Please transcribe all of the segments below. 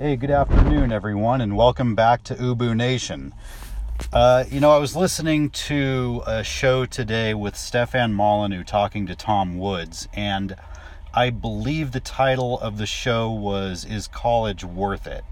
Hey, good afternoon, everyone, and welcome back to Ubu Nation. Uh, you know, I was listening to a show today with Stefan Molyneux talking to Tom Woods, and I believe the title of the show was Is College Worth It?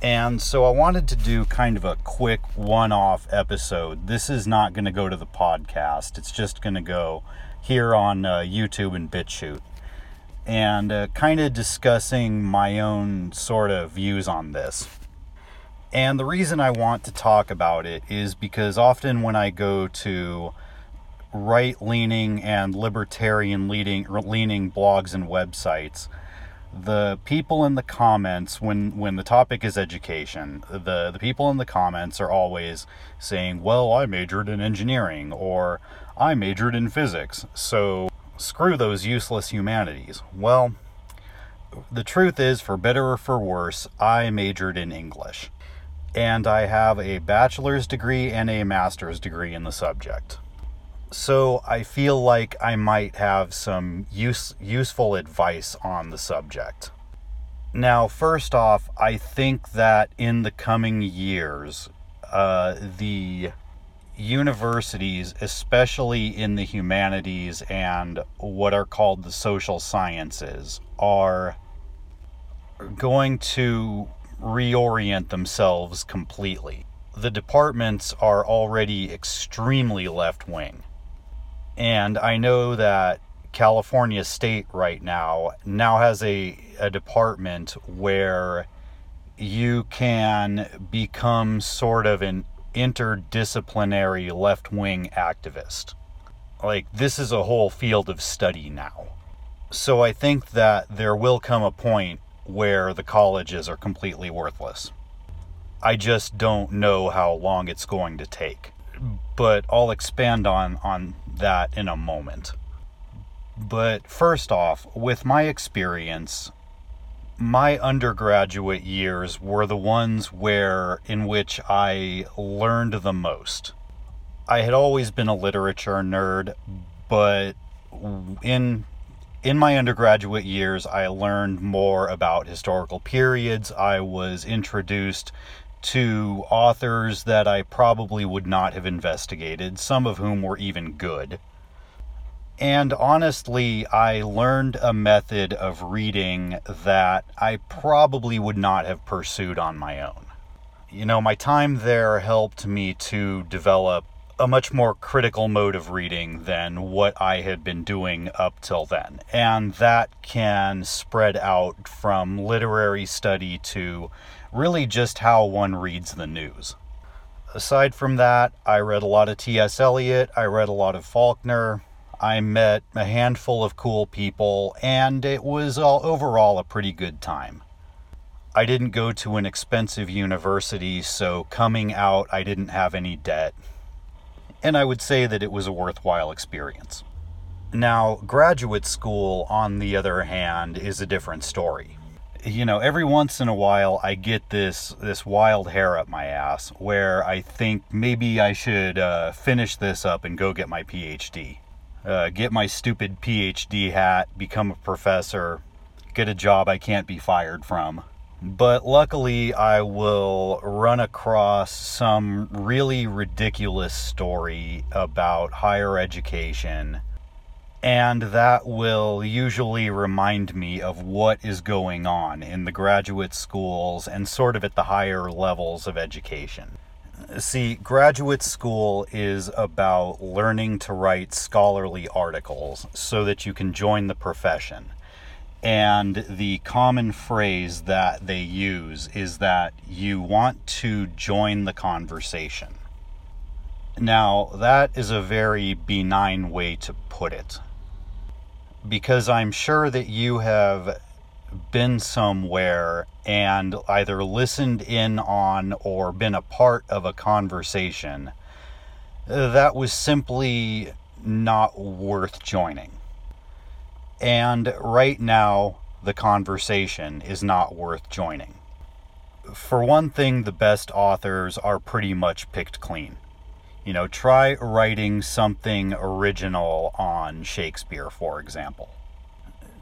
And so I wanted to do kind of a quick one off episode. This is not going to go to the podcast, it's just going to go here on uh, YouTube and BitChute and uh, kind of discussing my own sort of views on this. And the reason I want to talk about it is because often when I go to right leaning and libertarian leading, leaning blogs and websites, the people in the comments when when the topic is education the the people in the comments are always saying well i majored in engineering or i majored in physics so screw those useless humanities. Well, the truth is, for better or for worse, I majored in English. And I have a bachelor's degree and a master's degree in the subject. So I feel like I might have some use, useful advice on the subject. Now, first off, I think that in the coming years, uh, the universities, especially in the humanities and what are called the social sciences, are going to reorient themselves completely. The departments are already extremely left wing. And I know that California State right now now has a, a department where you can become sort of an interdisciplinary left wing activist. Like, this is a whole field of study now. So I think that there will come a point where the colleges are completely worthless. I just don't know how long it's going to take. But I'll expand on, on that in a moment. But first off, with my experience, my undergraduate years were the ones where in which I learned the most. I had always been a literature nerd, but in in my undergraduate years I learned more about historical periods. I was introduced to authors that I probably would not have investigated, some of whom were even good. And honestly, I learned a method of reading that I probably would not have pursued on my own. You know, my time there helped me to develop a much more critical mode of reading than what I had been doing up till then. And that can spread out from literary study to really just how one reads the news. Aside from that, I read a lot of T.S. Eliot, I read a lot of Faulkner, I met a handful of cool people, and it was all overall a pretty good time. I didn't go to an expensive university, so coming out, I didn't have any debt. And I would say that it was a worthwhile experience. Now, graduate school, on the other hand, is a different story. You know, every once in a while I get this this wild hair up my ass where I think maybe I should uh, finish this up and go get my PhD uh, get my stupid PhD hat, become a professor, get a job I can't be fired from. But luckily, I will run across some really ridiculous story about higher education, and that will usually remind me of what is going on in the graduate schools and sort of at the higher levels of education. See, graduate school is about learning to write scholarly articles so that you can join the profession. And the common phrase that they use is that you want to join the conversation. Now, that is a very benign way to put it. Because I'm sure that you have been somewhere and either listened in on or been a part of a conversation that was simply not worth joining. And right now, the conversation is not worth joining. For one thing, the best authors are pretty much picked clean. You know, try writing something original on Shakespeare, for example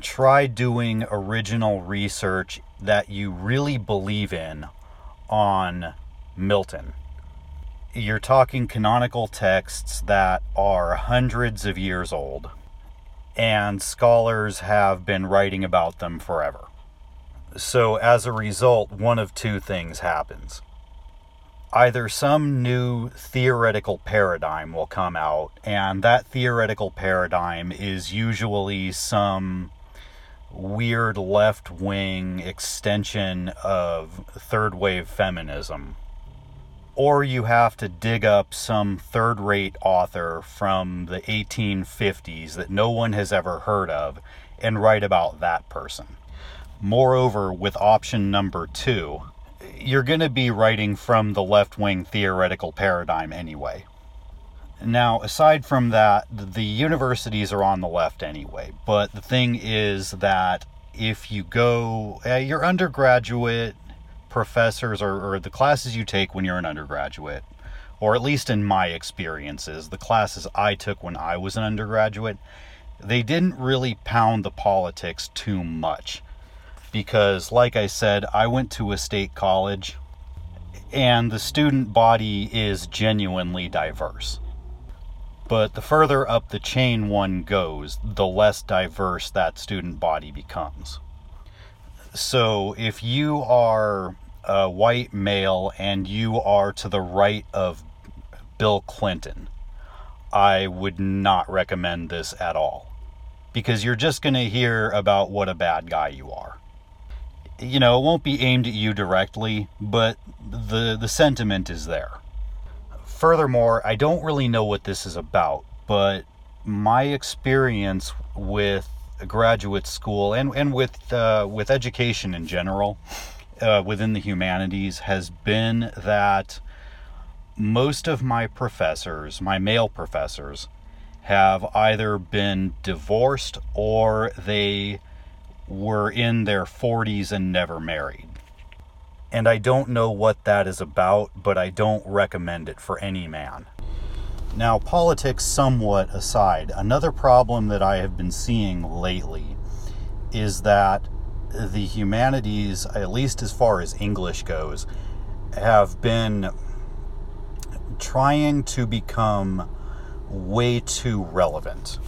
try doing original research that you really believe in on Milton. You're talking canonical texts that are hundreds of years old, and scholars have been writing about them forever. So, as a result, one of two things happens. Either some new theoretical paradigm will come out, and that theoretical paradigm is usually some weird left wing extension of third wave feminism. Or you have to dig up some third rate author from the 1850s that no one has ever heard of and write about that person. Moreover, with option number two, you're going to be writing from the left wing theoretical paradigm anyway. Now, aside from that, the universities are on the left anyway. But the thing is that if you go, uh, your undergraduate professors or, or the classes you take when you're an undergraduate, or at least in my experiences, the classes I took when I was an undergraduate, they didn't really pound the politics too much. Because, like I said, I went to a state college and the student body is genuinely diverse. But the further up the chain one goes, the less diverse that student body becomes. So if you are a white male and you are to the right of Bill Clinton, I would not recommend this at all. Because you're just going to hear about what a bad guy you are. You know, it won't be aimed at you directly, but the, the sentiment is there furthermore, I don't really know what this is about, but my experience with graduate school and, and with uh, with education in general uh, within the humanities has been that most of my professors, my male professors, have either been divorced or they were in their 40s and never married and I don't know what that is about, but I don't recommend it for any man. Now, politics somewhat aside, another problem that I have been seeing lately is that the humanities, at least as far as English goes, have been trying to become way too relevant.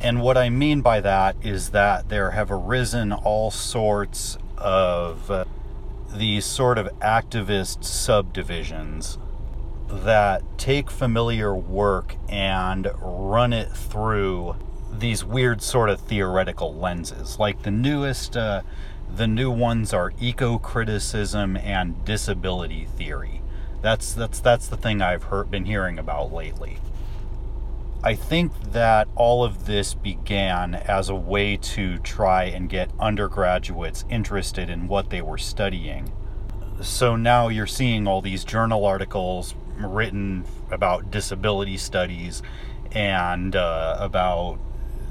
And what I mean by that is that there have arisen all sorts of uh, these sort of activist subdivisions that take familiar work and run it through these weird sort of theoretical lenses. Like the newest, uh, the new ones are eco criticism and disability theory. That's that's that's the thing I've heard been hearing about lately. I think that all of this began as a way to try and get undergraduates interested in what they were studying. So now you're seeing all these journal articles written about disability studies and uh, about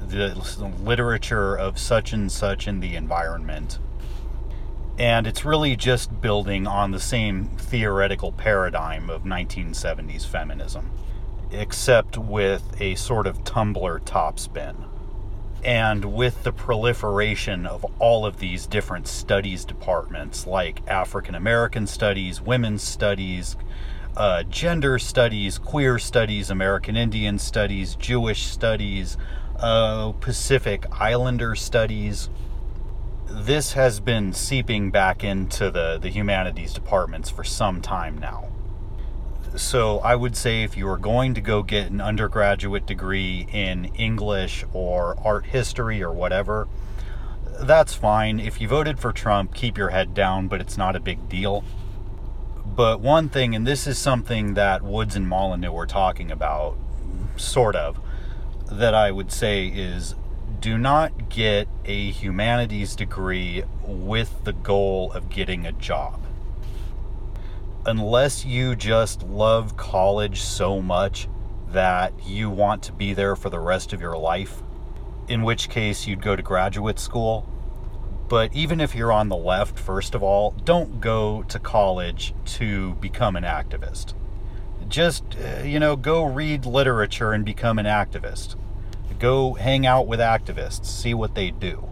the literature of such and such in the environment. And it's really just building on the same theoretical paradigm of 1970s feminism except with a sort of Tumblr topspin. And with the proliferation of all of these different studies departments like African American studies, women's studies, uh, gender studies, queer studies, American Indian studies, Jewish studies, uh, Pacific Islander studies. This has been seeping back into the, the humanities departments for some time now so I would say if you are going to go get an undergraduate degree in English or art history or whatever, that's fine. If you voted for Trump, keep your head down, but it's not a big deal. But one thing, and this is something that Woods and Molyneux were talking about, sort of, that I would say is do not get a humanities degree with the goal of getting a job unless you just love college so much that you want to be there for the rest of your life, in which case you'd go to graduate school. But even if you're on the left, first of all, don't go to college to become an activist. Just, uh, you know, go read literature and become an activist. Go hang out with activists, see what they do.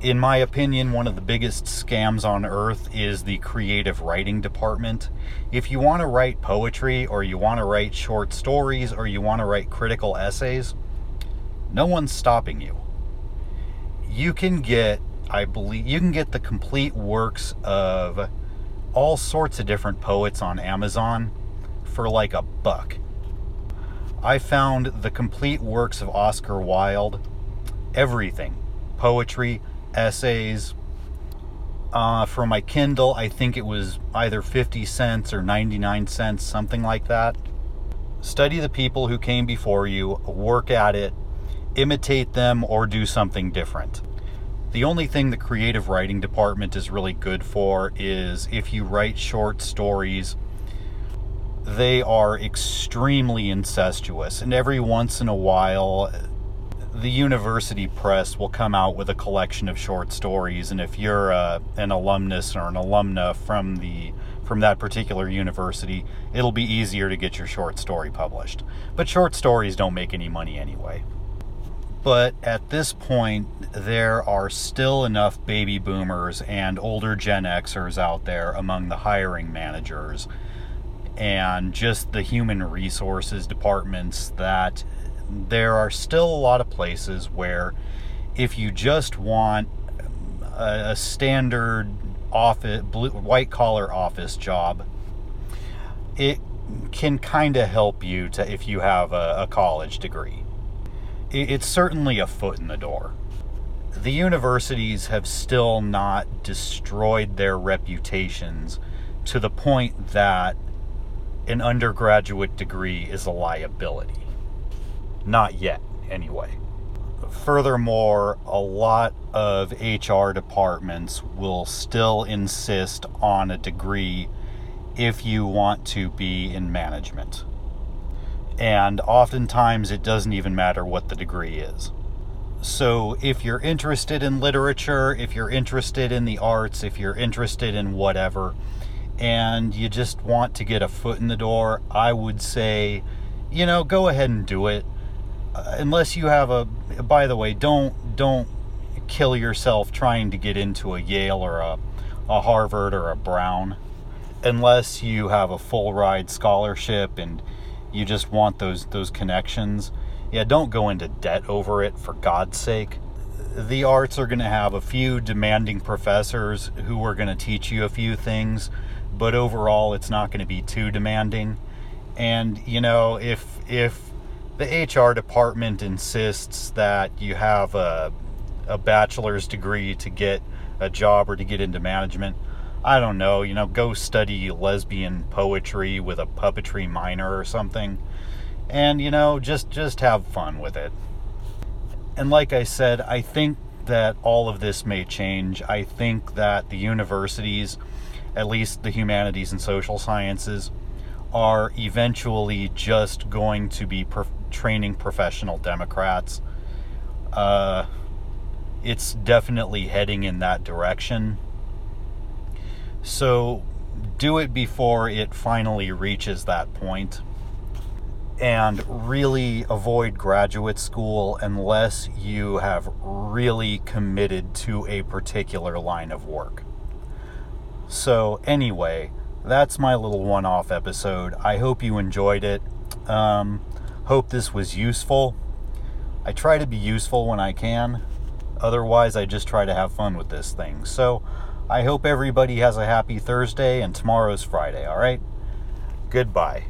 In my opinion, one of the biggest scams on earth is the creative writing department. If you want to write poetry, or you want to write short stories, or you want to write critical essays, no one's stopping you. You can get, I believe, you can get the complete works of all sorts of different poets on Amazon for like a buck. I found the complete works of Oscar Wilde, everything poetry, essays. Uh, for my Kindle, I think it was either 50 cents or 99 cents, something like that. Study the people who came before you, work at it, imitate them, or do something different. The only thing the creative writing department is really good for is if you write short stories they are extremely incestuous, and every once in a while, the university press will come out with a collection of short stories. And if you're uh, an alumnus or an alumna from the from that particular university, it'll be easier to get your short story published. But short stories don't make any money anyway. But at this point, there are still enough baby boomers and older Gen Xers out there among the hiring managers and just the human resources departments that there are still a lot of places where if you just want a, a standard office blue, white collar office job it can kind of help you to if you have a, a college degree it, it's certainly a foot in the door the universities have still not destroyed their reputations to the point that an undergraduate degree is a liability. Not yet, anyway. Furthermore, a lot of HR departments will still insist on a degree if you want to be in management. And oftentimes it doesn't even matter what the degree is. So, if you're interested in literature, if you're interested in the arts, if you're interested in whatever, and you just want to get a foot in the door, I would say, you know, go ahead and do it. Unless you have a by the way, don't don't kill yourself trying to get into a Yale or a, a Harvard or a Brown unless you have a full ride scholarship and you just want those those connections. Yeah, don't go into debt over it for God's sake. The arts are going to have a few demanding professors who are going to teach you a few things but overall it's not going to be too demanding. And you know, if if the HR department insists that you have a a bachelor's degree to get a job or to get into management, I don't know, you know, go study lesbian poetry with a puppetry minor or something. And you know, just just have fun with it. And like I said, I think that all of this may change. I think that the universities at least the humanities and social sciences, are eventually just going to be per- training professional Democrats. Uh, it's definitely heading in that direction. So do it before it finally reaches that point and really avoid graduate school unless you have really committed to a particular line of work. So, anyway, that's my little one off episode. I hope you enjoyed it. Um, hope this was useful. I try to be useful when I can. Otherwise, I just try to have fun with this thing. So, I hope everybody has a happy Thursday and tomorrow's Friday, all right? Goodbye.